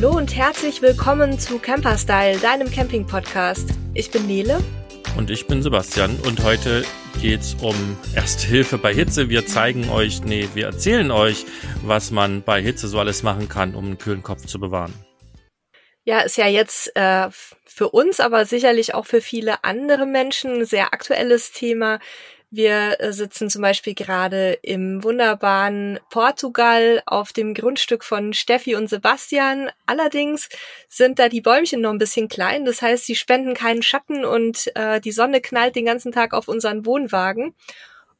Hallo und herzlich willkommen zu Camperstyle, deinem Camping-Podcast. Ich bin Nele. Und ich bin Sebastian und heute geht's um Erste Hilfe bei Hitze. Wir zeigen euch, nee, wir erzählen euch, was man bei Hitze so alles machen kann, um einen kühlen Kopf zu bewahren. Ja, ist ja jetzt äh, für uns, aber sicherlich auch für viele andere Menschen ein sehr aktuelles Thema. Wir äh, sitzen zum Beispiel gerade im wunderbaren Portugal auf dem Grundstück von Steffi und Sebastian. Allerdings sind da die Bäumchen noch ein bisschen klein. Das heißt, sie spenden keinen Schatten und äh, die Sonne knallt den ganzen Tag auf unseren Wohnwagen.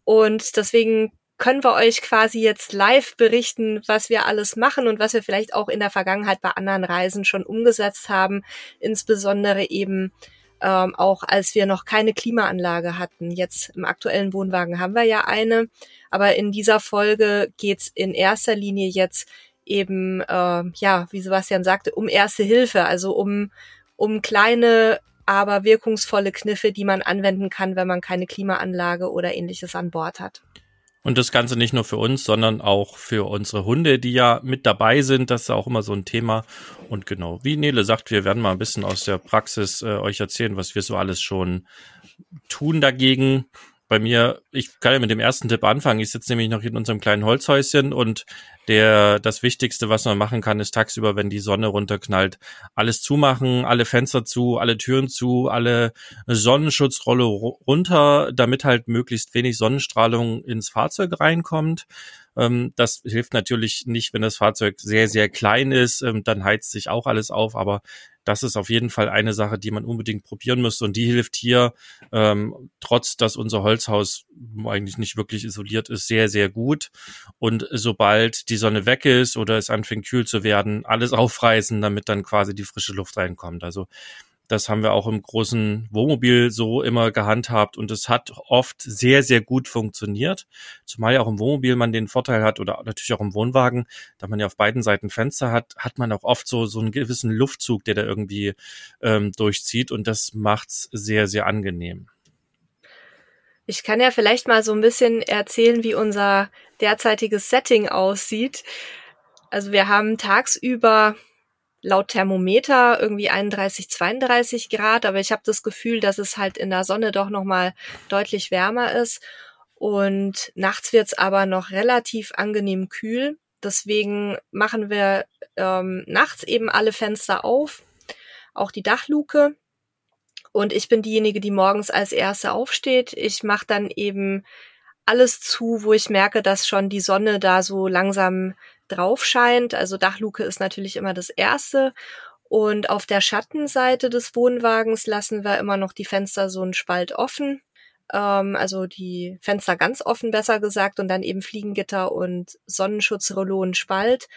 Und deswegen können wir euch quasi jetzt live berichten, was wir alles machen und was wir vielleicht auch in der Vergangenheit bei anderen Reisen schon umgesetzt haben, insbesondere eben ähm, auch als wir noch keine Klimaanlage hatten. Jetzt im aktuellen Wohnwagen haben wir ja eine, aber in dieser Folge geht's in erster Linie jetzt eben, äh, ja, wie Sebastian sagte, um erste Hilfe, also um, um kleine, aber wirkungsvolle Kniffe, die man anwenden kann, wenn man keine Klimaanlage oder ähnliches an Bord hat. Und das Ganze nicht nur für uns, sondern auch für unsere Hunde, die ja mit dabei sind. Das ist auch immer so ein Thema. Und genau, wie Nele sagt, wir werden mal ein bisschen aus der Praxis äh, euch erzählen, was wir so alles schon tun dagegen bei mir, ich kann ja mit dem ersten Tipp anfangen. Ich sitze nämlich noch in unserem kleinen Holzhäuschen und der, das Wichtigste, was man machen kann, ist tagsüber, wenn die Sonne runterknallt, alles zumachen, alle Fenster zu, alle Türen zu, alle Sonnenschutzrolle runter, damit halt möglichst wenig Sonnenstrahlung ins Fahrzeug reinkommt. Ähm, das hilft natürlich nicht, wenn das Fahrzeug sehr, sehr klein ist, ähm, dann heizt sich auch alles auf, aber das ist auf jeden Fall eine Sache, die man unbedingt probieren müsste und die hilft hier, ähm, trotz dass unser Holzhaus eigentlich nicht wirklich isoliert ist, sehr, sehr gut. Und sobald die Sonne weg ist oder es anfängt kühl zu werden, alles aufreißen, damit dann quasi die frische Luft reinkommt. Also das haben wir auch im großen Wohnmobil so immer gehandhabt und es hat oft sehr, sehr gut funktioniert. Zumal ja auch im Wohnmobil man den Vorteil hat oder natürlich auch im Wohnwagen, da man ja auf beiden Seiten Fenster hat, hat man auch oft so, so einen gewissen Luftzug, der da irgendwie ähm, durchzieht und das macht's sehr, sehr angenehm. Ich kann ja vielleicht mal so ein bisschen erzählen, wie unser derzeitiges Setting aussieht. Also wir haben tagsüber laut Thermometer irgendwie 31, 32 Grad, aber ich habe das Gefühl, dass es halt in der Sonne doch noch mal deutlich wärmer ist und nachts wird's aber noch relativ angenehm kühl. Deswegen machen wir ähm, nachts eben alle Fenster auf, auch die Dachluke. Und ich bin diejenige, die morgens als erste aufsteht. Ich mache dann eben alles zu, wo ich merke, dass schon die Sonne da so langsam drauf scheint. Also Dachluke ist natürlich immer das erste. Und auf der Schattenseite des Wohnwagens lassen wir immer noch die Fenster so einen Spalt offen. Ähm, also die Fenster ganz offen, besser gesagt, und dann eben Fliegengitter und Sonnenschutzrollo und Spalt,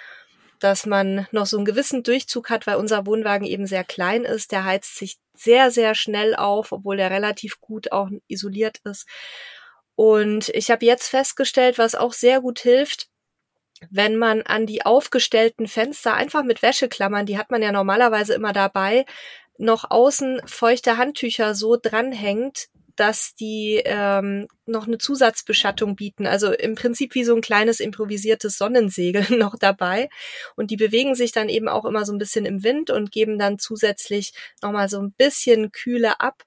dass man noch so einen gewissen Durchzug hat, weil unser Wohnwagen eben sehr klein ist. Der heizt sich sehr, sehr schnell auf, obwohl der relativ gut auch isoliert ist. Und ich habe jetzt festgestellt, was auch sehr gut hilft, wenn man an die aufgestellten Fenster einfach mit Wäscheklammern, die hat man ja normalerweise immer dabei, noch außen feuchte Handtücher so dranhängt, dass die ähm, noch eine Zusatzbeschattung bieten. Also im Prinzip wie so ein kleines improvisiertes Sonnensegel noch dabei. Und die bewegen sich dann eben auch immer so ein bisschen im Wind und geben dann zusätzlich nochmal so ein bisschen Kühle ab.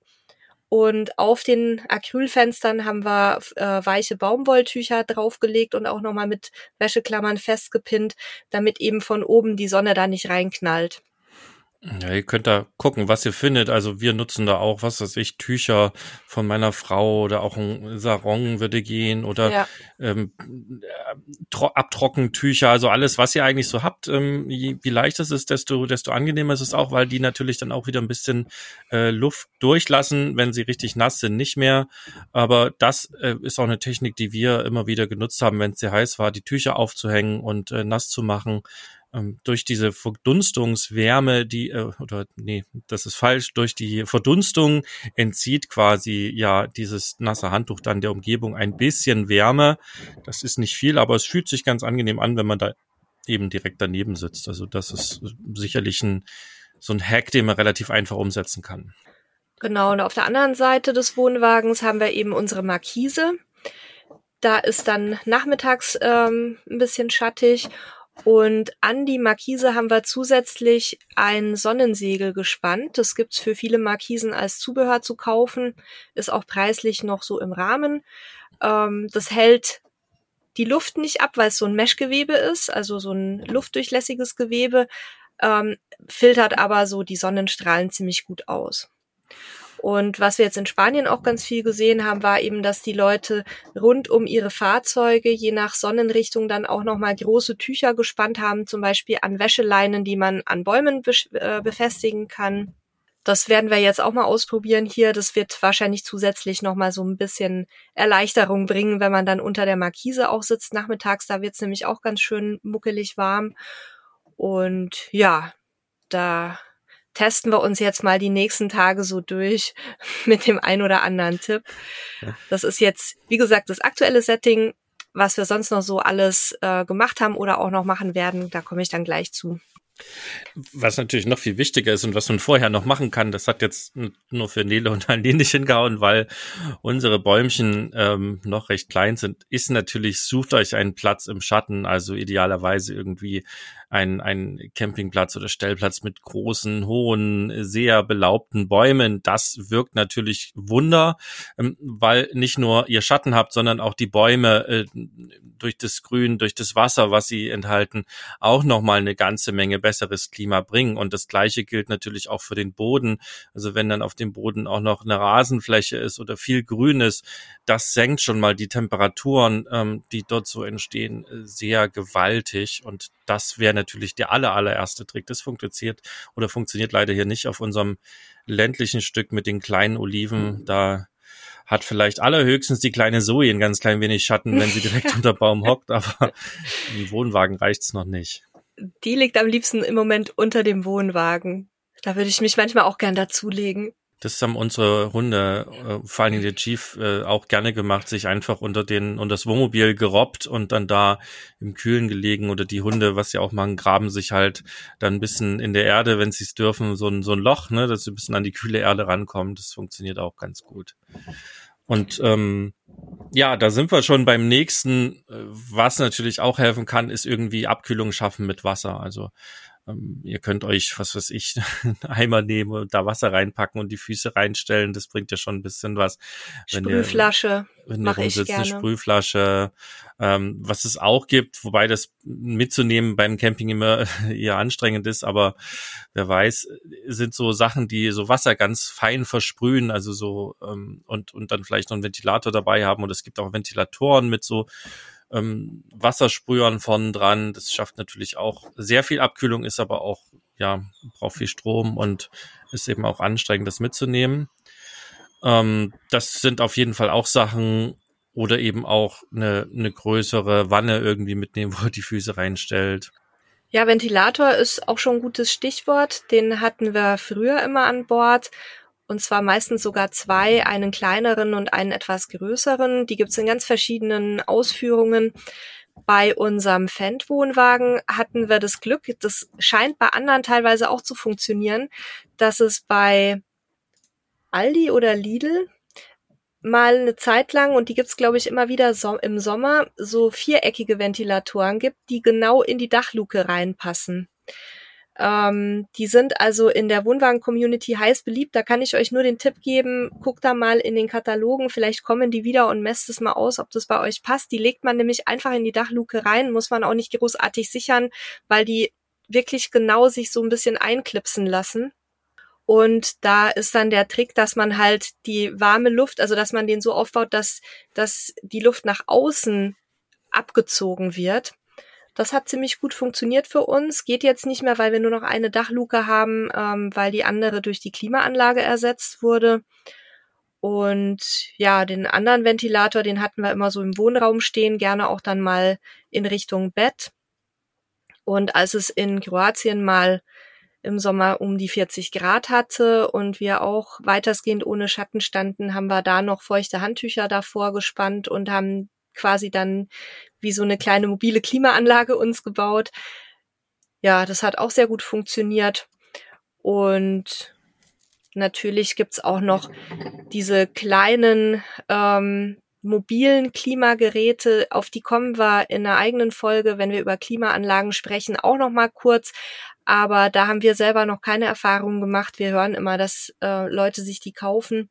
Und auf den Acrylfenstern haben wir äh, weiche Baumwolltücher draufgelegt und auch nochmal mit Wäscheklammern festgepinnt, damit eben von oben die Sonne da nicht reinknallt. Ja, ihr könnt da gucken, was ihr findet. Also wir nutzen da auch, was weiß ich, Tücher von meiner Frau oder auch ein Sarong würde gehen oder ja. ähm, Abtrockentücher, also alles, was ihr eigentlich so habt. Ähm, je, wie leicht es ist, desto, desto angenehmer ist es auch, weil die natürlich dann auch wieder ein bisschen äh, Luft durchlassen, wenn sie richtig nass sind, nicht mehr. Aber das äh, ist auch eine Technik, die wir immer wieder genutzt haben, wenn es sehr heiß war, die Tücher aufzuhängen und äh, nass zu machen durch diese Verdunstungswärme, die, äh, oder nee, das ist falsch, durch die Verdunstung entzieht quasi ja dieses nasse Handtuch dann der Umgebung ein bisschen Wärme. Das ist nicht viel, aber es fühlt sich ganz angenehm an, wenn man da eben direkt daneben sitzt. Also das ist sicherlich ein, so ein Hack, den man relativ einfach umsetzen kann. Genau, und auf der anderen Seite des Wohnwagens haben wir eben unsere Markise. Da ist dann nachmittags ähm, ein bisschen schattig Und an die Markise haben wir zusätzlich ein Sonnensegel gespannt. Das gibt's für viele Markisen als Zubehör zu kaufen, ist auch preislich noch so im Rahmen. Ähm, das hält die Luft nicht ab, weil es so ein Meshgewebe ist, also so ein luftdurchlässiges Gewebe, ähm, filtert aber so die Sonnenstrahlen ziemlich gut aus. Und was wir jetzt in Spanien auch ganz viel gesehen haben, war eben, dass die Leute rund um ihre Fahrzeuge je nach Sonnenrichtung dann auch nochmal große Tücher gespannt haben, zum Beispiel an Wäscheleinen, die man an Bäumen äh, befestigen kann. Das werden wir jetzt auch mal ausprobieren hier. Das wird wahrscheinlich zusätzlich nochmal so ein bisschen Erleichterung bringen, wenn man dann unter der Markise auch sitzt nachmittags. Da wird es nämlich auch ganz schön muckelig warm. Und ja, da testen wir uns jetzt mal die nächsten Tage so durch mit dem ein oder anderen Tipp. Das ist jetzt, wie gesagt, das aktuelle Setting. Was wir sonst noch so alles äh, gemacht haben oder auch noch machen werden, da komme ich dann gleich zu. Was natürlich noch viel wichtiger ist und was man vorher noch machen kann, das hat jetzt nur für Nele und Aline nicht hingehauen, weil unsere Bäumchen ähm, noch recht klein sind, ist natürlich, sucht euch einen Platz im Schatten, also idealerweise irgendwie ein, ein Campingplatz oder Stellplatz mit großen, hohen, sehr belaubten Bäumen. Das wirkt natürlich Wunder, ähm, weil nicht nur ihr Schatten habt, sondern auch die Bäume äh, durch das Grün, durch das Wasser, was sie enthalten, auch nochmal eine ganze Menge besseres Klima bringen. Und das Gleiche gilt natürlich auch für den Boden. Also wenn dann auf dem Boden auch noch eine Rasenfläche ist oder viel Grün ist, das senkt schon mal die Temperaturen, ähm, die dort so entstehen, äh, sehr gewaltig. Und das wäre natürlich der aller, allererste Trick. Das funktioniert oder funktioniert leider hier nicht auf unserem ländlichen Stück mit den kleinen Oliven. Mhm. Da hat vielleicht allerhöchstens die kleine Zoe ein ganz klein wenig Schatten, wenn sie direkt unter Baum hockt, aber im Wohnwagen reicht's noch nicht. Die liegt am liebsten im Moment unter dem Wohnwagen. Da würde ich mich manchmal auch gern dazulegen. Das haben unsere Hunde, äh, vor Dingen der Chief, äh, auch gerne gemacht, sich einfach unter den, unter das Wohnmobil gerobbt und dann da im Kühlen gelegen oder die Hunde, was sie auch machen, graben sich halt dann ein bisschen in der Erde, wenn sie es dürfen, so ein, so ein Loch, ne, dass sie ein bisschen an die kühle Erde rankommen. Das funktioniert auch ganz gut. Und ähm, ja, da sind wir schon beim nächsten. Äh, was natürlich auch helfen kann, ist irgendwie Abkühlung schaffen mit Wasser. Also ähm, ihr könnt euch, was weiß ich, einen Eimer nehmen und da Wasser reinpacken und die Füße reinstellen. Das bringt ja schon ein bisschen was. Wenn Sprühflasche. Ihr, wenn ihr rumsitzt, eine Sprühflasche. Ähm, was es auch gibt, wobei das mitzunehmen beim Camping immer eher anstrengend ist, aber wer weiß, sind so Sachen, die so Wasser ganz fein versprühen, also so ähm, und, und dann vielleicht noch einen Ventilator dabei haben. Und es gibt auch Ventilatoren mit so ähm, Wassersprühern von dran. Das schafft natürlich auch sehr viel Abkühlung, ist aber auch, ja, braucht viel Strom und ist eben auch anstrengend, das mitzunehmen. Ähm, das sind auf jeden Fall auch Sachen oder eben auch eine, eine größere Wanne irgendwie mitnehmen, wo er die Füße reinstellt. Ja, Ventilator ist auch schon ein gutes Stichwort. Den hatten wir früher immer an Bord und zwar meistens sogar zwei, einen kleineren und einen etwas größeren. Die gibt's in ganz verschiedenen Ausführungen. Bei unserem Fendt-Wohnwagen hatten wir das Glück, das scheint bei anderen teilweise auch zu funktionieren, dass es bei Aldi oder Lidl mal eine Zeit lang, und die gibt's glaube ich, immer wieder so, im Sommer, so viereckige Ventilatoren gibt, die genau in die Dachluke reinpassen. Ähm, die sind also in der Wohnwagen-Community heiß beliebt. Da kann ich euch nur den Tipp geben, guckt da mal in den Katalogen, vielleicht kommen die wieder und messt es mal aus, ob das bei euch passt. Die legt man nämlich einfach in die Dachluke rein, muss man auch nicht großartig sichern, weil die wirklich genau sich so ein bisschen einklipsen lassen. Und da ist dann der Trick, dass man halt die warme Luft, also dass man den so aufbaut, dass, dass die Luft nach außen abgezogen wird. Das hat ziemlich gut funktioniert für uns. Geht jetzt nicht mehr, weil wir nur noch eine Dachluke haben, ähm, weil die andere durch die Klimaanlage ersetzt wurde. Und ja, den anderen Ventilator, den hatten wir immer so im Wohnraum stehen, gerne auch dann mal in Richtung Bett. Und als es in Kroatien mal im Sommer um die 40 Grad hatte und wir auch weitestgehend ohne Schatten standen, haben wir da noch feuchte Handtücher davor gespannt und haben quasi dann wie so eine kleine mobile Klimaanlage uns gebaut. Ja, das hat auch sehr gut funktioniert. Und natürlich gibt's auch noch diese kleinen ähm, mobilen Klimageräte, auf die kommen wir in einer eigenen Folge, wenn wir über Klimaanlagen sprechen, auch noch mal kurz. Aber da haben wir selber noch keine Erfahrungen gemacht. Wir hören immer, dass äh, Leute sich die kaufen.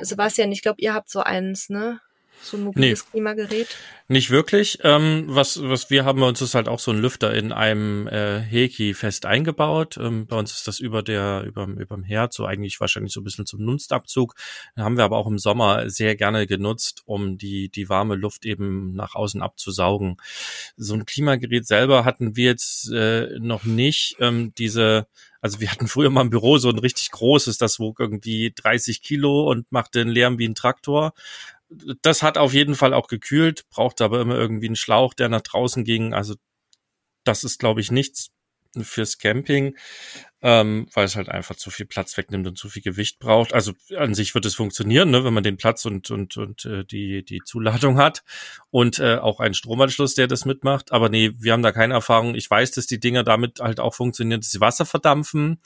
Sebastian, ich glaube, ihr habt so eins, ne? So ein mobiles nee, Klimagerät? Nicht wirklich. Ähm, was, was wir haben bei uns ist halt auch so ein Lüfter in einem äh, Heki fest eingebaut. Ähm, bei uns ist das über der, über, überm Herd, so eigentlich wahrscheinlich so ein bisschen zum Nunstabzug. haben wir aber auch im Sommer sehr gerne genutzt, um die, die warme Luft eben nach außen abzusaugen. So ein Klimagerät selber hatten wir jetzt äh, noch nicht. Ähm, diese, also wir hatten früher mal im Büro so ein richtig großes, das wog irgendwie 30 Kilo und machte einen Lärm wie ein Traktor das hat auf jeden Fall auch gekühlt, braucht aber immer irgendwie einen Schlauch, der nach draußen ging. Also das ist, glaube ich, nichts fürs Camping, ähm, weil es halt einfach zu viel Platz wegnimmt und zu viel Gewicht braucht. Also an sich wird es funktionieren, ne, wenn man den Platz und und und äh, die die Zuladung hat und äh, auch einen Stromanschluss, der das mitmacht. Aber nee, wir haben da keine Erfahrung. Ich weiß, dass die Dinger damit halt auch funktionieren, dass sie Wasser verdampfen.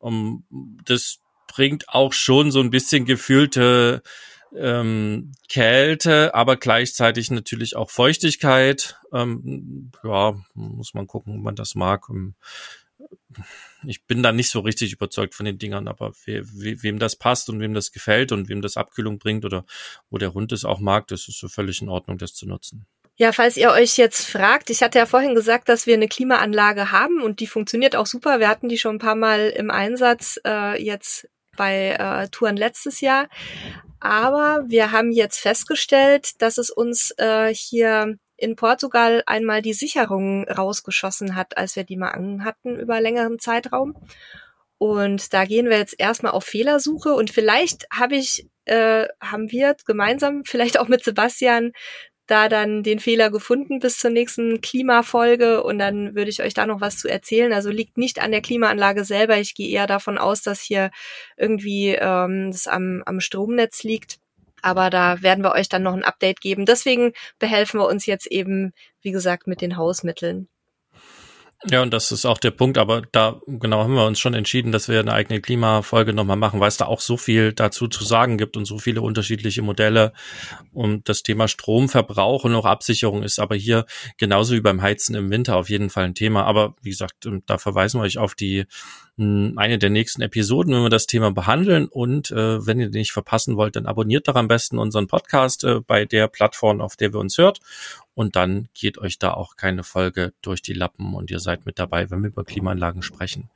Um, das bringt auch schon so ein bisschen gefühlte ähm, Kälte, aber gleichzeitig natürlich auch Feuchtigkeit. Ähm, ja, muss man gucken, ob man das mag. Ähm, ich bin da nicht so richtig überzeugt von den Dingern, aber we, we, wem das passt und wem das gefällt und wem das Abkühlung bringt oder wo der Hund es auch mag, das ist so völlig in Ordnung, das zu nutzen. Ja, falls ihr euch jetzt fragt, ich hatte ja vorhin gesagt, dass wir eine Klimaanlage haben und die funktioniert auch super. Wir hatten die schon ein paar Mal im Einsatz äh, jetzt bei äh, Touren letztes Jahr. Aber wir haben jetzt festgestellt, dass es uns äh, hier in Portugal einmal die Sicherung rausgeschossen hat, als wir die mal an hatten über längeren Zeitraum. Und da gehen wir jetzt erstmal auf Fehlersuche und vielleicht habe ich, äh, haben wir gemeinsam, vielleicht auch mit Sebastian, da dann den Fehler gefunden bis zur nächsten Klimafolge und dann würde ich euch da noch was zu erzählen. Also liegt nicht an der Klimaanlage selber. Ich gehe eher davon aus, dass hier irgendwie ähm, das am, am Stromnetz liegt. Aber da werden wir euch dann noch ein Update geben. Deswegen behelfen wir uns jetzt eben, wie gesagt, mit den Hausmitteln. Ja, und das ist auch der Punkt, aber da genau haben wir uns schon entschieden, dass wir eine eigene Klimafolge nochmal machen, weil es da auch so viel dazu zu sagen gibt und so viele unterschiedliche Modelle. Und das Thema Stromverbrauch und auch Absicherung ist aber hier genauso wie beim Heizen im Winter auf jeden Fall ein Thema. Aber wie gesagt, da verweisen wir euch auf die eine der nächsten Episoden, wenn wir das Thema behandeln. Und äh, wenn ihr den nicht verpassen wollt, dann abonniert doch am besten unseren Podcast äh, bei der Plattform, auf der wir uns hört. Und dann geht euch da auch keine Folge durch die Lappen und ihr seid mit dabei, wenn wir über Klimaanlagen sprechen.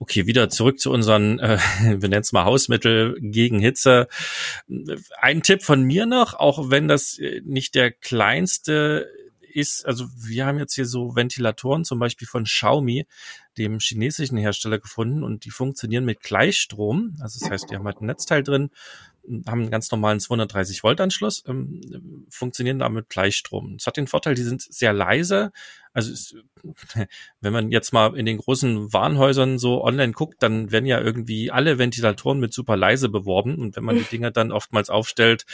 Okay, wieder zurück zu unseren, äh, wir nennen es mal Hausmittel gegen Hitze. Ein Tipp von mir noch, auch wenn das äh, nicht der kleinste ist, also wir haben jetzt hier so Ventilatoren zum Beispiel von Xiaomi, dem chinesischen Hersteller gefunden und die funktionieren mit Gleichstrom. Also das heißt, die haben halt ein Netzteil drin, haben einen ganz normalen 230 Volt Anschluss, ähm, funktionieren da mit Gleichstrom. Es hat den Vorteil, die sind sehr leise. Also es, wenn man jetzt mal in den großen Warenhäusern so online guckt, dann werden ja irgendwie alle Ventilatoren mit super leise beworben. Und wenn man die Dinger dann oftmals aufstellt,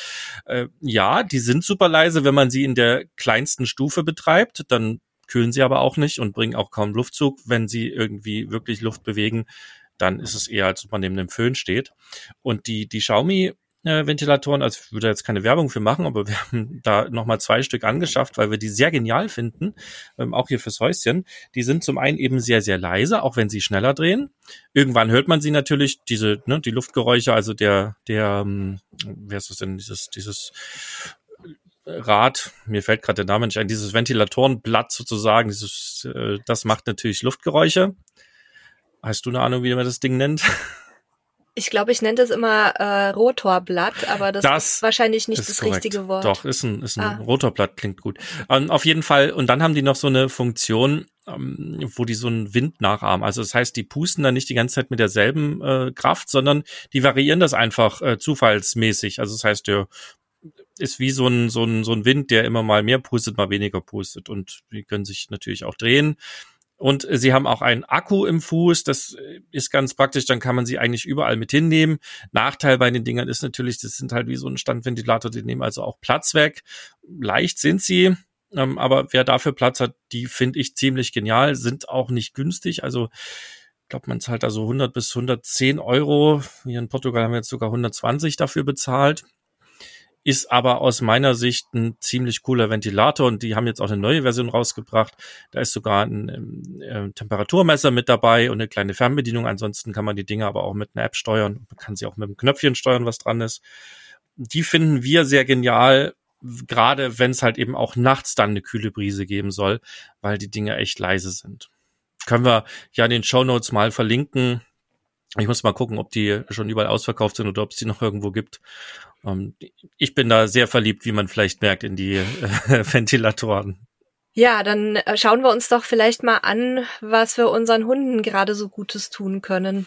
äh, ja, die sind super leise, wenn man sie in der kleinsten Stufe betreibt, dann kühlen sie aber auch nicht und bringen auch kaum Luftzug. Wenn sie irgendwie wirklich Luft bewegen, dann ist es eher, als ob man neben einem Föhn steht. Und die, die Xiaomi Ventilatoren, also ich würde jetzt keine Werbung für machen, aber wir haben da nochmal zwei Stück angeschafft, weil wir die sehr genial finden, ähm, auch hier fürs Häuschen. Die sind zum einen eben sehr, sehr leise, auch wenn sie schneller drehen. Irgendwann hört man sie natürlich, diese, ne, die Luftgeräusche, also der, der, ähm, wer ist das denn, dieses, dieses Rad, mir fällt gerade der Name nicht ein, dieses Ventilatorenblatt sozusagen, dieses, äh, das macht natürlich Luftgeräusche. Hast du eine Ahnung, wie man das Ding nennt? Ich glaube, ich nenne das immer äh, Rotorblatt, aber das, das ist wahrscheinlich nicht ist das korrekt. richtige Wort. Doch, ist ein, ist ein ah. Rotorblatt, klingt gut. Ähm, auf jeden Fall, und dann haben die noch so eine Funktion, ähm, wo die so einen Wind nachahmen. Also das heißt, die pusten dann nicht die ganze Zeit mit derselben äh, Kraft, sondern die variieren das einfach äh, zufallsmäßig. Also das heißt, der ist wie so ein, so ein, so ein Wind, der immer mal mehr pustet, mal weniger pustet. Und die können sich natürlich auch drehen. Und sie haben auch einen Akku im Fuß. Das ist ganz praktisch. Dann kann man sie eigentlich überall mit hinnehmen. Nachteil bei den Dingern ist natürlich, das sind halt wie so ein Standventilator. Die nehmen also auch Platz weg. Leicht sind sie. Ähm, aber wer dafür Platz hat, die finde ich ziemlich genial. Sind auch nicht günstig. Also, ich glaube, man zahlt also 100 bis 110 Euro. Hier in Portugal haben wir jetzt sogar 120 dafür bezahlt ist aber aus meiner Sicht ein ziemlich cooler Ventilator und die haben jetzt auch eine neue Version rausgebracht. Da ist sogar ein äh, Temperaturmesser mit dabei und eine kleine Fernbedienung. Ansonsten kann man die Dinge aber auch mit einer App steuern. Man kann sie auch mit einem Knöpfchen steuern, was dran ist. Die finden wir sehr genial, gerade wenn es halt eben auch nachts dann eine kühle Brise geben soll, weil die Dinge echt leise sind. Können wir ja in den Show Notes mal verlinken. Ich muss mal gucken, ob die schon überall ausverkauft sind oder ob es die noch irgendwo gibt. Ähm, ich bin da sehr verliebt, wie man vielleicht merkt, in die äh, Ventilatoren. Ja, dann äh, schauen wir uns doch vielleicht mal an, was wir unseren Hunden gerade so Gutes tun können.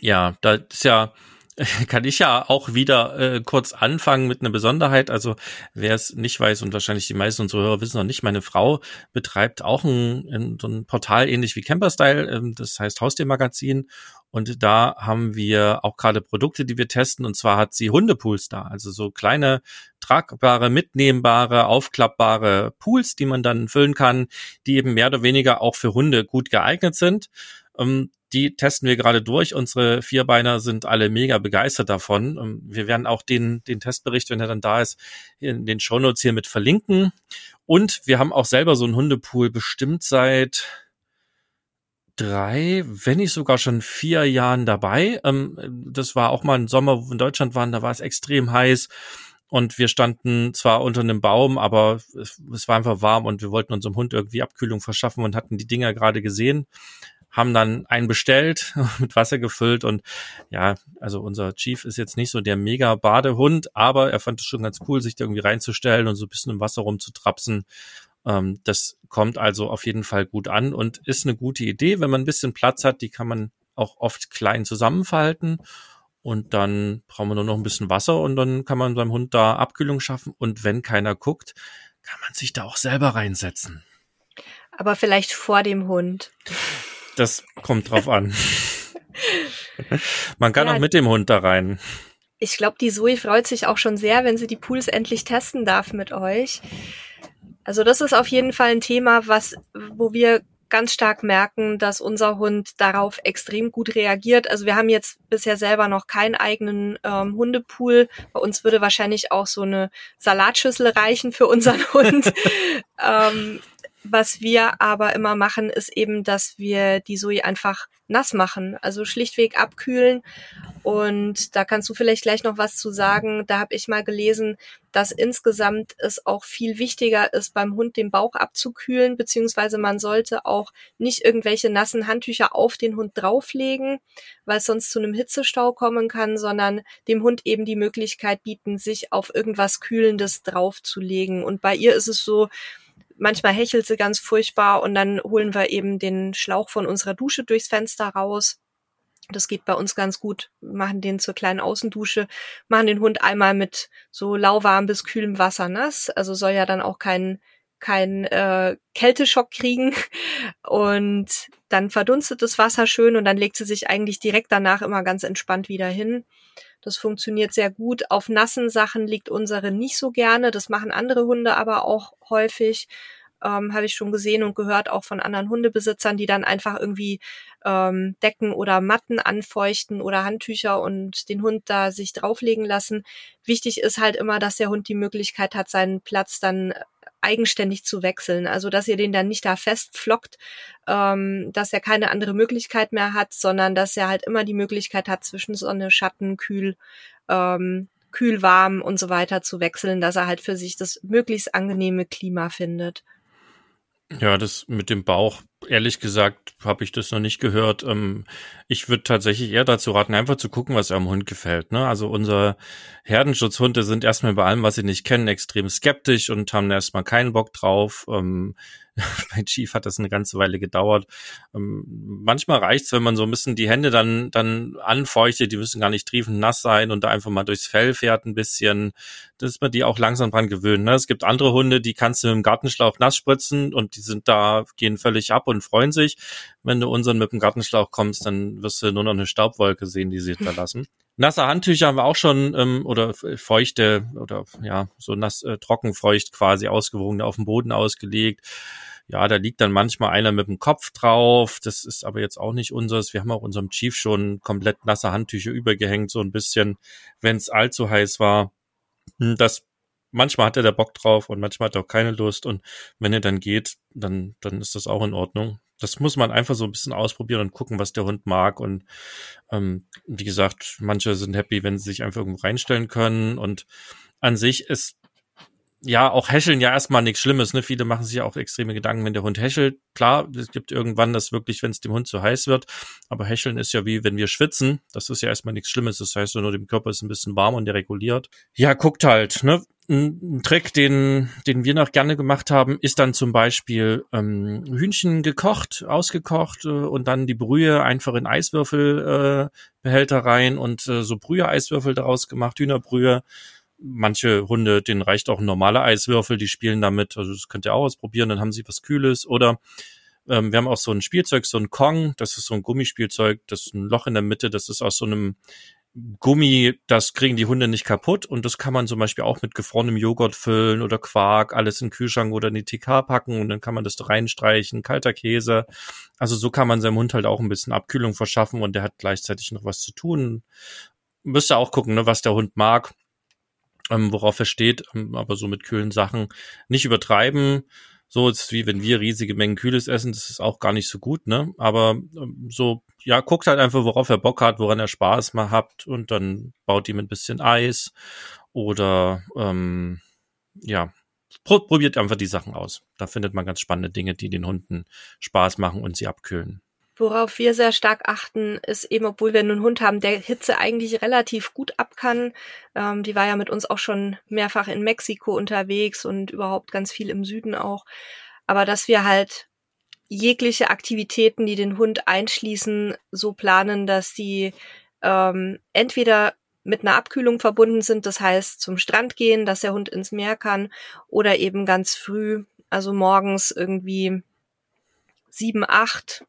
Ja, da ist ja kann ich ja auch wieder äh, kurz anfangen mit einer Besonderheit. Also wer es nicht weiß und wahrscheinlich die meisten unserer Hörer wissen noch nicht, meine Frau betreibt auch ein, ein, so ein Portal ähnlich wie Camperstyle, ähm, das heißt Haustiermagazin. Und da haben wir auch gerade Produkte, die wir testen. Und zwar hat sie Hundepools da, also so kleine tragbare, mitnehmbare, aufklappbare Pools, die man dann füllen kann, die eben mehr oder weniger auch für Hunde gut geeignet sind. Ähm, die testen wir gerade durch. Unsere Vierbeiner sind alle mega begeistert davon. Ähm, wir werden auch den, den Testbericht, wenn er dann da ist, in den Shownotes hier mit verlinken. Und wir haben auch selber so einen Hundepool bestimmt seit drei, wenn nicht sogar schon vier Jahren dabei. Ähm, das war auch mal ein Sommer, wo wir in Deutschland waren, da war es extrem heiß. Und wir standen zwar unter einem Baum, aber es, es war einfach warm und wir wollten unserem Hund irgendwie Abkühlung verschaffen und hatten die Dinger gerade gesehen haben dann einen bestellt, mit Wasser gefüllt und ja, also unser Chief ist jetzt nicht so der mega Badehund, aber er fand es schon ganz cool, sich da irgendwie reinzustellen und so ein bisschen im Wasser rumzutrapsen. Ähm, das kommt also auf jeden Fall gut an und ist eine gute Idee, wenn man ein bisschen Platz hat, die kann man auch oft klein zusammenfalten und dann brauchen wir nur noch ein bisschen Wasser und dann kann man seinem Hund da Abkühlung schaffen und wenn keiner guckt, kann man sich da auch selber reinsetzen. Aber vielleicht vor dem Hund. Das kommt drauf an. Man kann ja, auch mit dem Hund da rein. Ich glaube, die Zoe freut sich auch schon sehr, wenn sie die Pools endlich testen darf mit euch. Also das ist auf jeden Fall ein Thema, was, wo wir ganz stark merken, dass unser Hund darauf extrem gut reagiert. Also wir haben jetzt bisher selber noch keinen eigenen ähm, Hundepool. Bei uns würde wahrscheinlich auch so eine Salatschüssel reichen für unseren Hund. ähm, was wir aber immer machen, ist eben, dass wir die Soja einfach nass machen, also schlichtweg abkühlen. Und da kannst du vielleicht gleich noch was zu sagen. Da habe ich mal gelesen, dass insgesamt es auch viel wichtiger ist, beim Hund den Bauch abzukühlen, beziehungsweise man sollte auch nicht irgendwelche nassen Handtücher auf den Hund drauflegen, weil es sonst zu einem Hitzestau kommen kann, sondern dem Hund eben die Möglichkeit bieten, sich auf irgendwas Kühlendes draufzulegen. Und bei ihr ist es so, manchmal hechelt sie ganz furchtbar und dann holen wir eben den Schlauch von unserer Dusche durchs Fenster raus. Das geht bei uns ganz gut. Wir machen den zur kleinen Außendusche, machen den Hund einmal mit so lauwarm bis kühlem Wasser nass. Also soll ja dann auch kein kein äh, Kälteschock kriegen und dann verdunstet das Wasser schön und dann legt sie sich eigentlich direkt danach immer ganz entspannt wieder hin. Das funktioniert sehr gut. Auf nassen Sachen liegt unsere nicht so gerne. Das machen andere Hunde aber auch häufig. Ähm, Habe ich schon gesehen und gehört auch von anderen Hundebesitzern, die dann einfach irgendwie ähm, Decken oder Matten anfeuchten oder Handtücher und den Hund da sich drauflegen lassen. Wichtig ist halt immer, dass der Hund die Möglichkeit hat, seinen Platz dann eigenständig zu wechseln. Also dass ihr den dann nicht da festflockt, ähm, dass er keine andere Möglichkeit mehr hat, sondern dass er halt immer die Möglichkeit hat, zwischen Sonne, Schatten, kühl, ähm, kühl, warm und so weiter zu wechseln, dass er halt für sich das möglichst angenehme Klima findet. Ja, das mit dem Bauch, ehrlich gesagt, habe ich das noch nicht gehört. Ähm, ich würde tatsächlich eher dazu raten, einfach zu gucken, was eurem Hund gefällt. Ne? Also unsere Herdenschutzhunde sind erstmal bei allem, was sie nicht kennen, extrem skeptisch und haben erstmal keinen Bock drauf. Ähm, bei Chief hat das eine ganze Weile gedauert. Ähm, manchmal reicht's, wenn man so ein bisschen die Hände dann, dann anfeuchtet, die müssen gar nicht triefend nass sein und da einfach mal durchs Fell fährt ein bisschen, dass man die auch langsam dran gewöhnt. Ne? Es gibt andere Hunde, die kannst du mit dem Gartenschlauch nass spritzen und die sind da, gehen völlig ab und freuen sich. Wenn du unseren mit dem Gartenschlauch kommst, dann wirst du nur noch eine Staubwolke sehen, die sie hinterlassen. Nasse Handtücher haben wir auch schon ähm, oder feuchte oder ja so nass äh, trockenfeucht quasi ausgewogen auf dem Boden ausgelegt. Ja, da liegt dann manchmal einer mit dem Kopf drauf. Das ist aber jetzt auch nicht unseres. Wir haben auch unserem Chief schon komplett nasse Handtücher übergehängt, so ein bisschen, wenn es allzu heiß war. hm, das manchmal hat er da Bock drauf und manchmal hat er auch keine Lust und wenn er dann geht, dann, dann ist das auch in Ordnung. Das muss man einfach so ein bisschen ausprobieren und gucken, was der Hund mag und ähm, wie gesagt, manche sind happy, wenn sie sich einfach irgendwo reinstellen können und an sich ist ja, auch Häscheln ja erstmal nichts Schlimmes, ne? Viele machen sich ja auch extreme Gedanken, wenn der Hund häschelt. Klar, es gibt irgendwann das wirklich, wenn es dem Hund zu heiß wird. Aber Häscheln ist ja wie, wenn wir schwitzen. Das ist ja erstmal nichts Schlimmes. Das heißt nur, dem Körper ist ein bisschen warm und der reguliert. Ja, guckt halt, ne? Ein Trick, den, den wir noch gerne gemacht haben, ist dann zum Beispiel ähm, Hühnchen gekocht, ausgekocht äh, und dann die Brühe einfach in Eiswürfelbehälter äh, rein und äh, so Brühe-Eiswürfel daraus gemacht, Hühnerbrühe manche Hunde, denen reicht auch ein normaler Eiswürfel, die spielen damit, also das könnt ihr auch ausprobieren, dann haben sie was Kühles. Oder ähm, wir haben auch so ein Spielzeug, so ein Kong, das ist so ein Gummispielzeug, das ist ein Loch in der Mitte, das ist aus so einem Gummi, das kriegen die Hunde nicht kaputt und das kann man zum Beispiel auch mit gefrorenem Joghurt füllen oder Quark, alles in den Kühlschrank oder in die TK packen und dann kann man das da reinstreichen, kalter Käse. Also so kann man seinem Hund halt auch ein bisschen Abkühlung verschaffen und der hat gleichzeitig noch was zu tun. Müsste auch gucken, ne, was der Hund mag ähm, worauf er steht, ähm, aber so mit kühlen Sachen nicht übertreiben. So ist wie wenn wir riesige Mengen Kühles essen, das ist auch gar nicht so gut, ne? Aber ähm, so, ja, guckt halt einfach, worauf er Bock hat, woran er Spaß mal habt und dann baut ihm ein bisschen Eis oder ähm, ja, probiert einfach die Sachen aus. Da findet man ganz spannende Dinge, die den Hunden Spaß machen und sie abkühlen. Worauf wir sehr stark achten, ist eben, obwohl wir einen Hund haben, der Hitze eigentlich relativ gut ab kann. Ähm, die war ja mit uns auch schon mehrfach in Mexiko unterwegs und überhaupt ganz viel im Süden auch. Aber dass wir halt jegliche Aktivitäten, die den Hund einschließen, so planen, dass die ähm, entweder mit einer Abkühlung verbunden sind, das heißt zum Strand gehen, dass der Hund ins Meer kann, oder eben ganz früh, also morgens irgendwie sieben, acht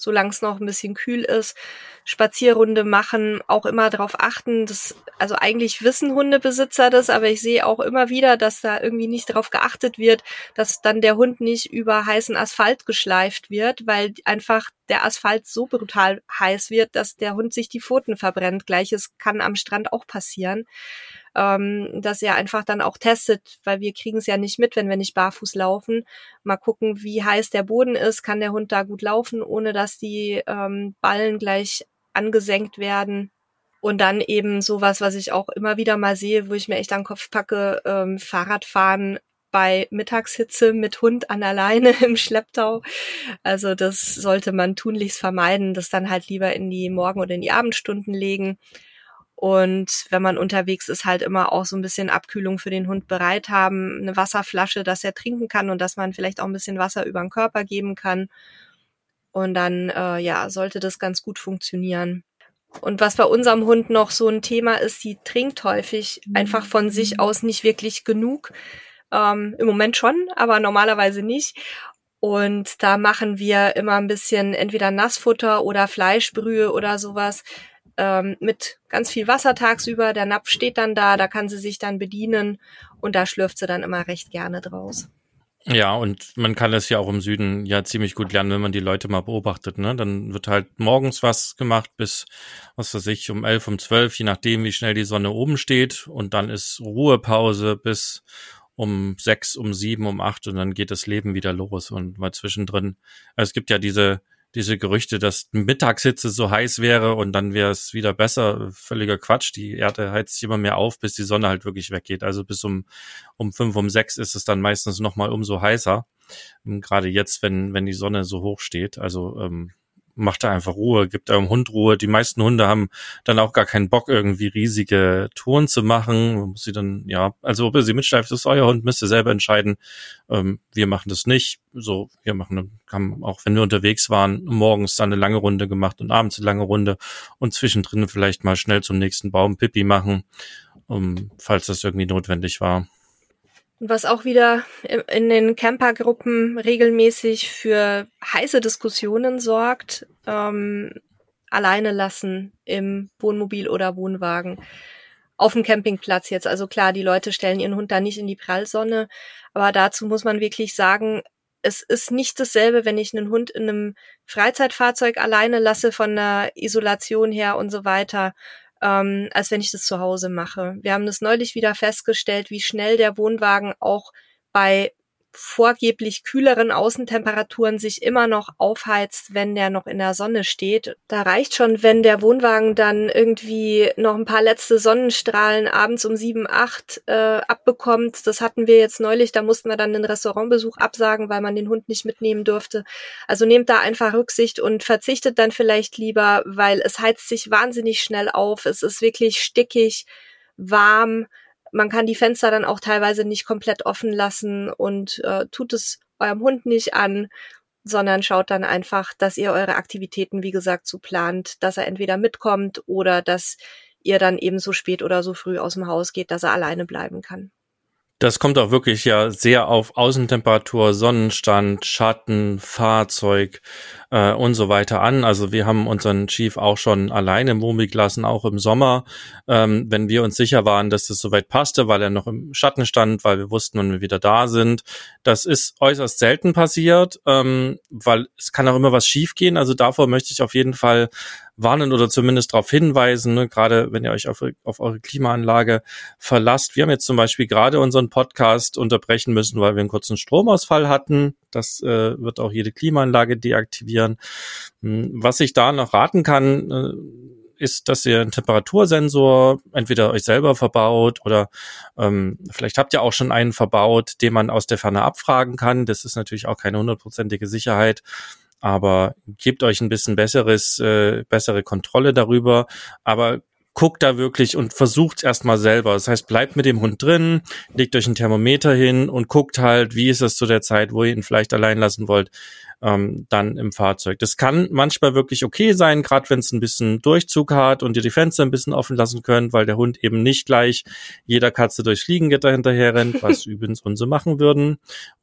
solange es noch ein bisschen kühl ist, Spazierrunde machen, auch immer darauf achten, dass, also eigentlich wissen Hundebesitzer das, aber ich sehe auch immer wieder, dass da irgendwie nicht darauf geachtet wird, dass dann der Hund nicht über heißen Asphalt geschleift wird, weil einfach der Asphalt so brutal heiß wird, dass der Hund sich die Pfoten verbrennt. Gleiches kann am Strand auch passieren ähm, dass er einfach dann auch testet, weil wir kriegen es ja nicht mit, wenn wir nicht barfuß laufen. Mal gucken, wie heiß der Boden ist, kann der Hund da gut laufen, ohne dass die ähm, Ballen gleich angesenkt werden. Und dann eben sowas, was ich auch immer wieder mal sehe, wo ich mir echt an den Kopf packe, ähm, Fahrradfahren bei Mittagshitze mit Hund an alleine im Schlepptau. Also das sollte man tunlichst vermeiden, das dann halt lieber in die Morgen- oder in die Abendstunden legen. Und wenn man unterwegs ist, halt immer auch so ein bisschen Abkühlung für den Hund bereit haben, eine Wasserflasche, dass er trinken kann und dass man vielleicht auch ein bisschen Wasser über den Körper geben kann. Und dann, äh, ja, sollte das ganz gut funktionieren. Und was bei unserem Hund noch so ein Thema ist, die trinkt häufig einfach von sich aus nicht wirklich genug. Ähm, Im Moment schon, aber normalerweise nicht. Und da machen wir immer ein bisschen entweder Nassfutter oder Fleischbrühe oder sowas, ähm, mit ganz viel Wasser tagsüber. Der Napf steht dann da, da kann sie sich dann bedienen und da schlürft sie dann immer recht gerne draus. Ja, und man kann das ja auch im Süden ja ziemlich gut lernen, wenn man die Leute mal beobachtet. Ne? Dann wird halt morgens was gemacht bis, was weiß ich, um elf, um zwölf, je nachdem, wie schnell die Sonne oben steht. Und dann ist Ruhepause bis um sechs, um sieben, um acht und dann geht das Leben wieder los. Und mal zwischendrin, es gibt ja diese diese Gerüchte, dass Mittagshitze so heiß wäre und dann wäre es wieder besser. Völliger Quatsch. Die Erde heizt sich immer mehr auf, bis die Sonne halt wirklich weggeht. Also bis um, um fünf, um sechs ist es dann meistens nochmal umso heißer. Gerade jetzt, wenn, wenn die Sonne so hoch steht. Also ähm, macht da einfach Ruhe, gibt eurem Hund Ruhe. Die meisten Hunde haben dann auch gar keinen Bock, irgendwie riesige Touren zu machen. Man muss sie dann, ja, also ob ihr sie mitschleift, ist euer Hund, müsst ihr selber entscheiden. Ähm, wir machen das nicht. So, wir machen, haben auch wenn wir unterwegs waren, morgens dann eine lange Runde gemacht und abends eine lange Runde und zwischendrin vielleicht mal schnell zum nächsten Baum Pipi machen, um, falls das irgendwie notwendig war. Was auch wieder in den Campergruppen regelmäßig für heiße Diskussionen sorgt, ähm, alleine lassen im Wohnmobil oder Wohnwagen. Auf dem Campingplatz jetzt. Also klar, die Leute stellen ihren Hund da nicht in die Prallsonne, aber dazu muss man wirklich sagen, es ist nicht dasselbe, wenn ich einen Hund in einem Freizeitfahrzeug alleine lasse von der Isolation her und so weiter, ähm, als wenn ich das zu Hause mache. Wir haben das neulich wieder festgestellt, wie schnell der Wohnwagen auch bei vorgeblich kühleren Außentemperaturen sich immer noch aufheizt, wenn der noch in der Sonne steht. Da reicht schon, wenn der Wohnwagen dann irgendwie noch ein paar letzte Sonnenstrahlen abends um sieben, acht äh, abbekommt. Das hatten wir jetzt neulich, da mussten wir dann den Restaurantbesuch absagen, weil man den Hund nicht mitnehmen durfte. Also nehmt da einfach Rücksicht und verzichtet dann vielleicht lieber, weil es heizt sich wahnsinnig schnell auf. Es ist wirklich stickig, warm man kann die Fenster dann auch teilweise nicht komplett offen lassen und äh, tut es eurem Hund nicht an, sondern schaut dann einfach, dass ihr eure Aktivitäten, wie gesagt, so plant, dass er entweder mitkommt oder dass ihr dann eben so spät oder so früh aus dem Haus geht, dass er alleine bleiben kann. Das kommt auch wirklich ja sehr auf Außentemperatur, Sonnenstand, Schatten, Fahrzeug äh, und so weiter an. Also wir haben unseren Chief auch schon alleine im Wohnmobil gelassen, auch im Sommer, ähm, wenn wir uns sicher waren, dass das soweit passte, weil er noch im Schatten stand, weil wir wussten, wann wir wieder da sind. Das ist äußerst selten passiert, ähm, weil es kann auch immer was schiefgehen. Also davor möchte ich auf jeden Fall warnen oder zumindest darauf hinweisen, ne, gerade wenn ihr euch auf, auf eure Klimaanlage verlasst. Wir haben jetzt zum Beispiel gerade unseren Podcast unterbrechen müssen, weil wir einen kurzen Stromausfall hatten. Das äh, wird auch jede Klimaanlage deaktivieren. Hm, was ich da noch raten kann, äh, ist, dass ihr einen Temperatursensor entweder euch selber verbaut oder ähm, vielleicht habt ihr auch schon einen verbaut, den man aus der Ferne abfragen kann. Das ist natürlich auch keine hundertprozentige Sicherheit aber gebt euch ein bisschen besseres, äh, bessere Kontrolle darüber. Aber guckt da wirklich und versucht erstmal selber. Das heißt, bleibt mit dem Hund drin, legt euch ein Thermometer hin und guckt halt, wie ist es zu der Zeit, wo ihr ihn vielleicht allein lassen wollt, ähm, dann im Fahrzeug. Das kann manchmal wirklich okay sein, gerade wenn es ein bisschen Durchzug hat und ihr die Fenster ein bisschen offen lassen könnt, weil der Hund eben nicht gleich jeder Katze durchs Fliegengitter hinterher rennt, was übrigens unsere machen würden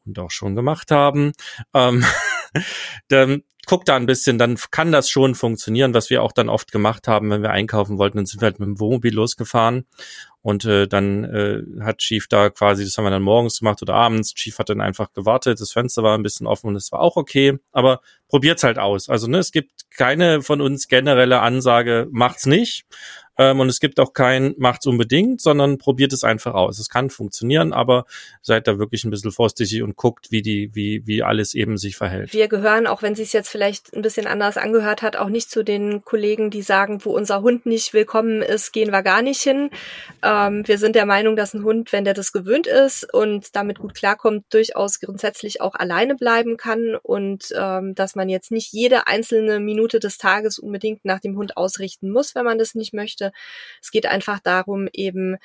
und auch schon gemacht haben. Ähm, dann guckt da ein bisschen, dann kann das schon funktionieren, was wir auch dann oft gemacht haben, wenn wir einkaufen wollten, dann sind wir halt mit dem Wohnmobil losgefahren und äh, dann äh, hat Chief da quasi, das haben wir dann morgens gemacht oder abends, Chief hat dann einfach gewartet, das Fenster war ein bisschen offen und es war auch okay, aber probiert's halt aus. Also ne, es gibt keine von uns generelle Ansage, macht's nicht. Ähm, und es gibt auch kein macht's unbedingt, sondern probiert es einfach aus. Es kann funktionieren, aber seid da wirklich ein bisschen vorsichtig und guckt, wie die, wie, wie alles eben sich verhält. Wir gehören, auch wenn sie es jetzt vielleicht ein bisschen anders angehört hat, auch nicht zu den Kollegen, die sagen, wo unser Hund nicht willkommen ist, gehen wir gar nicht hin. Ähm, wir sind der Meinung, dass ein Hund, wenn der das gewöhnt ist und damit gut klarkommt, durchaus grundsätzlich auch alleine bleiben kann und ähm, dass man jetzt nicht jede einzelne Minute des Tages unbedingt nach dem Hund ausrichten muss, wenn man das nicht möchte. Es geht einfach darum, eben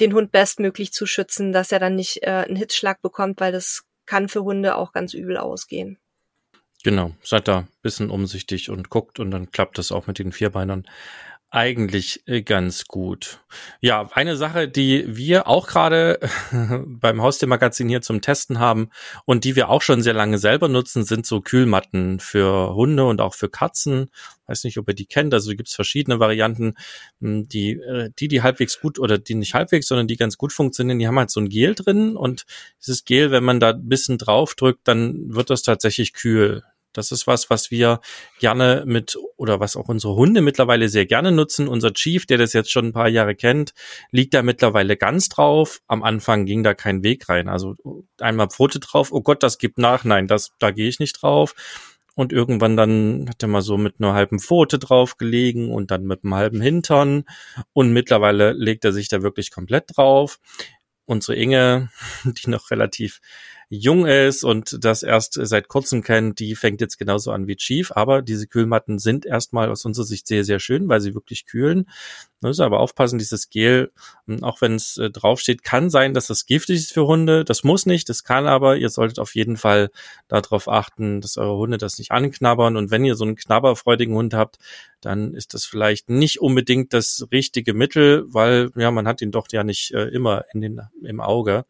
den Hund bestmöglich zu schützen, dass er dann nicht äh, einen Hitzschlag bekommt, weil das kann für Hunde auch ganz übel ausgehen. Genau, seid da bisschen umsichtig und guckt und dann klappt das auch mit den Vierbeinern eigentlich äh, ganz gut. Ja, eine Sache, die wir auch gerade beim Haustiermagazin hier zum Testen haben und die wir auch schon sehr lange selber nutzen, sind so Kühlmatten für Hunde und auch für Katzen. Weiß nicht, ob ihr die kennt. Also gibt es verschiedene Varianten, hm, die, äh, die, die halbwegs gut oder die nicht halbwegs, sondern die ganz gut funktionieren. Die haben halt so ein Gel drin und dieses Gel, wenn man da ein bisschen drauf drückt, dann wird das tatsächlich kühl. Das ist was, was wir gerne mit oder was auch unsere Hunde mittlerweile sehr gerne nutzen. Unser Chief, der das jetzt schon ein paar Jahre kennt, liegt da mittlerweile ganz drauf. Am Anfang ging da kein Weg rein. Also einmal Pfote drauf, oh Gott, das gibt nach. Nein, das, da gehe ich nicht drauf. Und irgendwann dann hat er mal so mit einer halben Pfote drauf gelegen und dann mit einem halben Hintern. Und mittlerweile legt er sich da wirklich komplett drauf. Unsere Inge, die noch relativ jung ist und das erst seit kurzem kennt, die fängt jetzt genauso an wie Chief. Aber diese Kühlmatten sind erstmal aus unserer Sicht sehr, sehr schön, weil sie wirklich kühlen. Man muss aber aufpassen, dieses Gel, hm, auch wenn es äh, draufsteht, kann sein, dass das giftig ist für Hunde. Das muss nicht, das kann aber. Ihr solltet auf jeden Fall darauf achten, dass eure Hunde das nicht anknabbern. Und wenn ihr so einen knabberfreudigen Hund habt, dann ist das vielleicht nicht unbedingt das richtige Mittel, weil ja, man hat ihn doch ja nicht äh, immer in den, im Auge.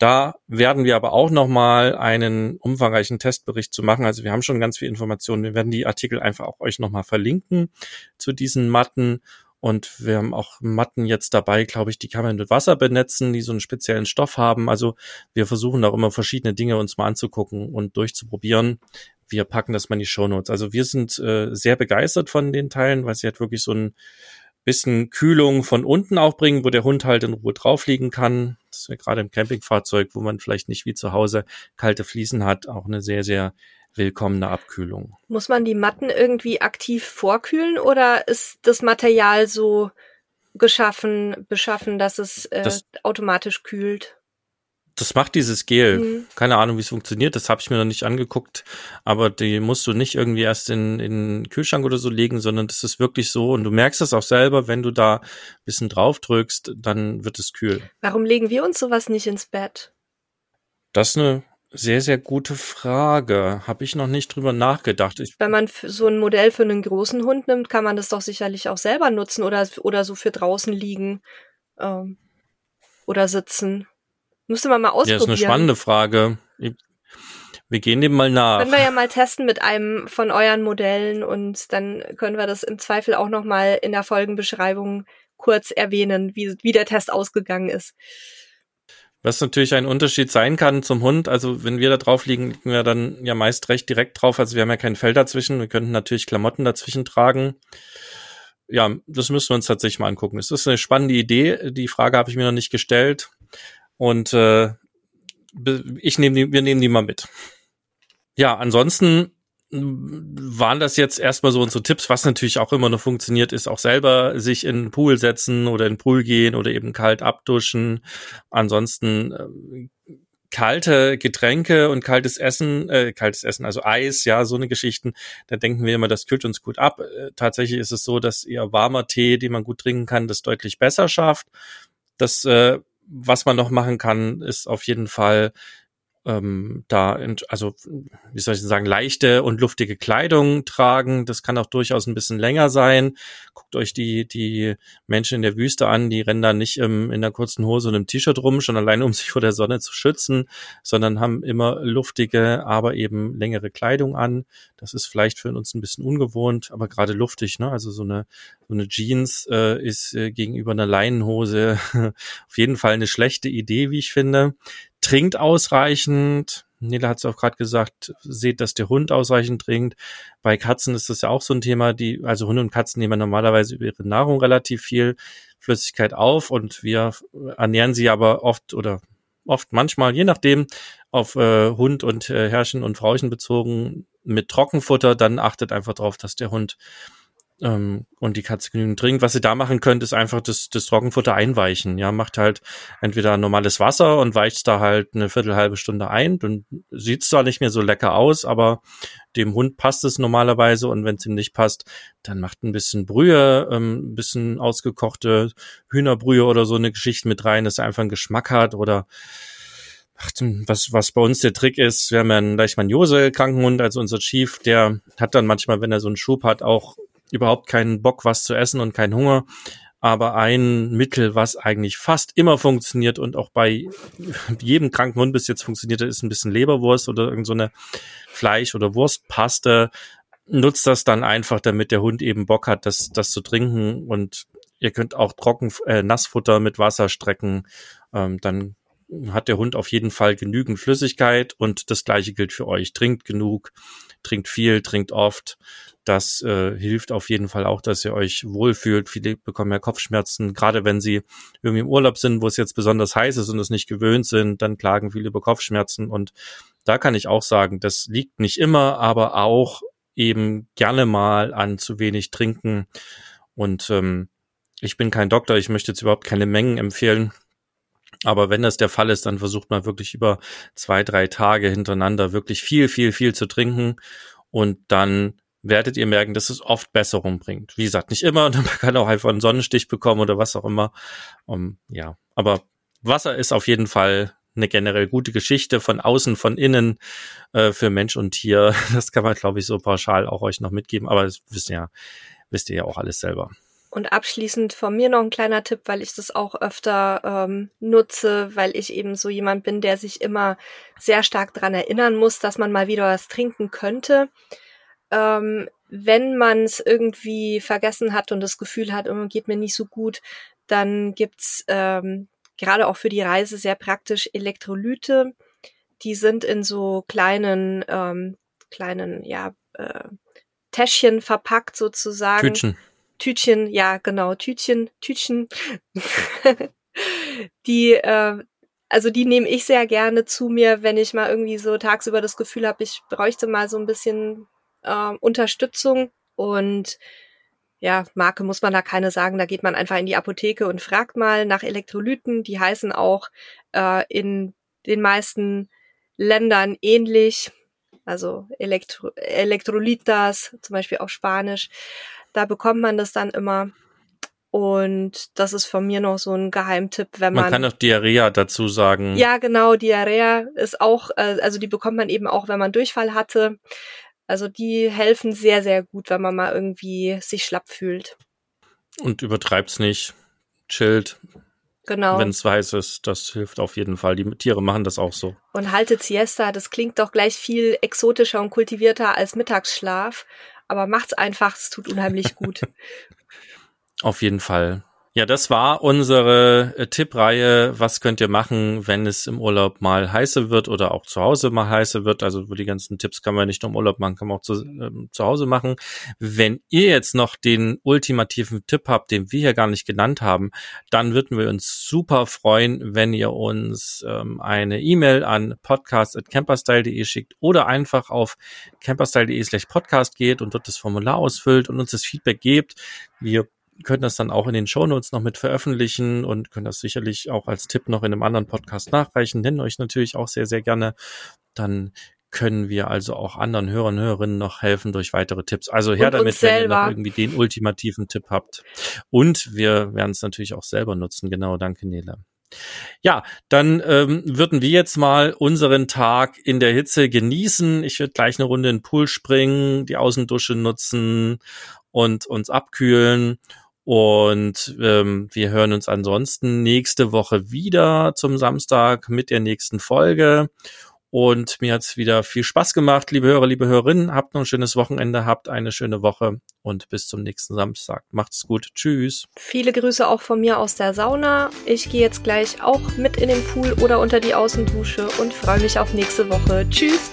Da werden wir aber auch nochmal einen umfangreichen Testbericht zu machen. Also wir haben schon ganz viel Informationen. Wir werden die Artikel einfach auch euch nochmal verlinken zu diesen Matten. Und wir haben auch Matten jetzt dabei, glaube ich, die kann man mit Wasser benetzen, die so einen speziellen Stoff haben. Also wir versuchen auch immer verschiedene Dinge uns mal anzugucken und durchzuprobieren. Wir packen das mal in die Show Notes. Also wir sind äh, sehr begeistert von den Teilen, weil sie halt wirklich so ein bisschen Kühlung von unten auch bringen, wo der Hund halt in Ruhe drauf liegen kann. Das ist ja gerade im Campingfahrzeug, wo man vielleicht nicht wie zu Hause kalte Fliesen hat, auch eine sehr, sehr willkommene Abkühlung. Muss man die Matten irgendwie aktiv vorkühlen oder ist das Material so geschaffen, beschaffen, dass es äh, das, automatisch kühlt? Das macht dieses Gel. Mhm. Keine Ahnung, wie es funktioniert. Das habe ich mir noch nicht angeguckt. Aber die musst du nicht irgendwie erst in, in den Kühlschrank oder so legen, sondern das ist wirklich so. Und du merkst das auch selber, wenn du da ein bisschen drauf drückst, dann wird es kühl. Warum legen wir uns sowas nicht ins Bett? Das ist eine sehr, sehr gute Frage. Habe ich noch nicht drüber nachgedacht. Ich Wenn man so ein Modell für einen großen Hund nimmt, kann man das doch sicherlich auch selber nutzen oder, oder so für draußen liegen ähm, oder sitzen. Müsste man mal ausprobieren. Ja, ist eine spannende Frage. Wir gehen dem mal nach. Können wir ja mal testen mit einem von euren Modellen und dann können wir das im Zweifel auch noch mal in der Folgenbeschreibung kurz erwähnen, wie, wie der Test ausgegangen ist. Was natürlich ein Unterschied sein kann zum Hund. Also wenn wir da drauf liegen, liegen wir dann ja meist recht direkt drauf. Also wir haben ja kein Fell dazwischen. Wir könnten natürlich Klamotten dazwischen tragen. Ja, das müssen wir uns tatsächlich mal angucken. Es ist eine spannende Idee. Die Frage habe ich mir noch nicht gestellt. Und äh, ich nehme die, wir nehmen die mal mit. Ja, ansonsten waren das jetzt erstmal so unsere Tipps, was natürlich auch immer noch funktioniert, ist auch selber sich in den Pool setzen oder in den Pool gehen oder eben kalt abduschen. Ansonsten äh, kalte Getränke und kaltes Essen, äh, kaltes Essen, also Eis, ja, so eine Geschichten, da denken wir immer, das kühlt uns gut ab. Äh, tatsächlich ist es so, dass eher warmer Tee, den man gut trinken kann, das deutlich besser schafft. Das, äh, was man noch machen kann, ist auf jeden Fall ähm, da, also wie soll ich sagen, leichte und luftige Kleidung tragen. Das kann auch durchaus ein bisschen länger sein. Guckt euch die, die Menschen in der Wüste an, die rennen da nicht im, in einer kurzen Hose und einem T-Shirt rum, schon alleine um sich vor der Sonne zu schützen, sondern haben immer luftige, aber eben längere Kleidung an. Das ist vielleicht für uns ein bisschen ungewohnt, aber gerade luftig, ne? Also so eine, so eine Jeans äh, ist äh, gegenüber einer Leinenhose auf jeden Fall eine schlechte Idee, wie ich finde trinkt ausreichend. Nele hat es auch gerade gesagt, seht, dass der Hund ausreichend trinkt. Bei Katzen ist das ja auch so ein Thema, die, also Hunde und Katzen nehmen normalerweise über ihre Nahrung relativ viel Flüssigkeit auf und wir ernähren sie aber oft oder oft manchmal, je nachdem, auf äh, Hund und äh, Herrchen und Frauchen bezogen mit Trockenfutter, dann achtet einfach darauf, dass der Hund ähm, und die Katze genügend trinkt. Was ihr da machen könnt, ist einfach das, das Trockenfutter einweichen. Ja, macht halt entweder normales Wasser und weicht da halt eine Viertel, halbe Stunde ein. Dann sieht's zwar nicht mehr so lecker aus, aber dem Hund passt es normalerweise und wenn es ihm nicht passt, dann macht ein bisschen Brühe, ähm, ein bisschen ausgekochte Hühnerbrühe oder so eine Geschichte mit rein, dass er einfach einen Geschmack hat oder was, was bei uns der Trick ist, wir haben ja einen Leishmaniose-Krankenhund, also unser Chief, der hat dann manchmal, wenn er so einen Schub hat, auch überhaupt keinen Bock, was zu essen und keinen Hunger. Aber ein Mittel, was eigentlich fast immer funktioniert und auch bei jedem kranken Hund bis jetzt funktioniert, ist ein bisschen Leberwurst oder irgendeine so Fleisch- oder Wurstpaste. Nutzt das dann einfach, damit der Hund eben Bock hat, das, das zu trinken. Und ihr könnt auch Trocken, äh, Nassfutter mit Wasser strecken. Ähm, dann hat der Hund auf jeden Fall genügend Flüssigkeit und das gleiche gilt für euch. Trinkt genug, trinkt viel, trinkt oft. Das äh, hilft auf jeden Fall auch, dass ihr euch wohlfühlt. Viele bekommen ja Kopfschmerzen, gerade wenn sie irgendwie im Urlaub sind, wo es jetzt besonders heiß ist und es nicht gewöhnt sind, dann klagen viele über Kopfschmerzen. Und da kann ich auch sagen, das liegt nicht immer, aber auch eben gerne mal an zu wenig trinken. Und ähm, ich bin kein Doktor, ich möchte jetzt überhaupt keine Mengen empfehlen. Aber wenn das der Fall ist, dann versucht man wirklich über zwei, drei Tage hintereinander wirklich viel, viel, viel zu trinken. Und dann werdet ihr merken, dass es oft Besserung bringt. Wie gesagt, nicht immer, man kann auch einfach einen Sonnenstich bekommen oder was auch immer. Um, ja, aber Wasser ist auf jeden Fall eine generell gute Geschichte von außen, von innen äh, für Mensch und Tier. Das kann man, glaube ich, so pauschal auch euch noch mitgeben. Aber das wisst ihr ja, wisst ihr ja auch alles selber. Und abschließend von mir noch ein kleiner Tipp, weil ich das auch öfter ähm, nutze, weil ich eben so jemand bin, der sich immer sehr stark dran erinnern muss, dass man mal wieder was trinken könnte. Ähm, wenn man es irgendwie vergessen hat und das Gefühl hat, oh, geht mir nicht so gut, dann gibt's ähm, gerade auch für die Reise sehr praktisch Elektrolyte. Die sind in so kleinen, ähm, kleinen, ja, äh, Täschchen verpackt sozusagen. Tütchen. Tütchen, ja genau, Tütchen, Tütchen. die, äh, also die nehme ich sehr gerne zu mir, wenn ich mal irgendwie so tagsüber das Gefühl habe, ich bräuchte mal so ein bisschen äh, Unterstützung. Und ja, Marke muss man da keine sagen, da geht man einfach in die Apotheke und fragt mal nach Elektrolyten. Die heißen auch äh, in den meisten Ländern ähnlich. Also Elektro Elektrolitas, zum Beispiel auf Spanisch. Da bekommt man das dann immer. Und das ist von mir noch so ein Geheimtipp, wenn man. Man kann auch Diarrhea dazu sagen. Ja, genau, Diarrhea ist auch, äh, also die bekommt man eben auch, wenn man Durchfall hatte. Also die helfen sehr, sehr gut, wenn man mal irgendwie sich schlapp fühlt. Und übertreibt's nicht. Chillt. Genau. Wenn es weiß ist, das hilft auf jeden Fall. Die Tiere machen das auch so. Und haltet Siesta, das klingt doch gleich viel exotischer und kultivierter als Mittagsschlaf. Aber macht's einfach, es tut unheimlich gut. Auf jeden Fall. Ja, das war unsere äh, Tippreihe. Was könnt ihr machen, wenn es im Urlaub mal heiße wird oder auch zu Hause mal heiße wird? Also die ganzen Tipps kann man nicht nur im Urlaub machen, kann man auch zu, ähm, zu Hause machen. Wenn ihr jetzt noch den ultimativen Tipp habt, den wir hier gar nicht genannt haben, dann würden wir uns super freuen, wenn ihr uns ähm, eine E-Mail an podcast.camperstyle.de schickt oder einfach auf camperstyle.de slash podcast geht und dort das Formular ausfüllt und uns das Feedback gebt. Wir können das dann auch in den Shownotes noch mit veröffentlichen und können das sicherlich auch als Tipp noch in einem anderen Podcast nachreichen. Nennen euch natürlich auch sehr, sehr gerne. Dann können wir also auch anderen Hörern und Hörerinnen noch helfen durch weitere Tipps. Also her damit, wenn ihr noch irgendwie den ultimativen Tipp habt. Und wir werden es natürlich auch selber nutzen. Genau, danke Nele. Ja, dann ähm, würden wir jetzt mal unseren Tag in der Hitze genießen. Ich würde gleich eine Runde in den Pool springen, die Außendusche nutzen und uns abkühlen und ähm, wir hören uns ansonsten nächste Woche wieder zum Samstag mit der nächsten Folge. Und mir hat's wieder viel Spaß gemacht, liebe Hörer, liebe Hörerinnen. Habt noch ein schönes Wochenende, habt eine schöne Woche und bis zum nächsten Samstag. Macht's gut. Tschüss. Viele Grüße auch von mir aus der Sauna. Ich gehe jetzt gleich auch mit in den Pool oder unter die Außendusche und freue mich auf nächste Woche. Tschüss.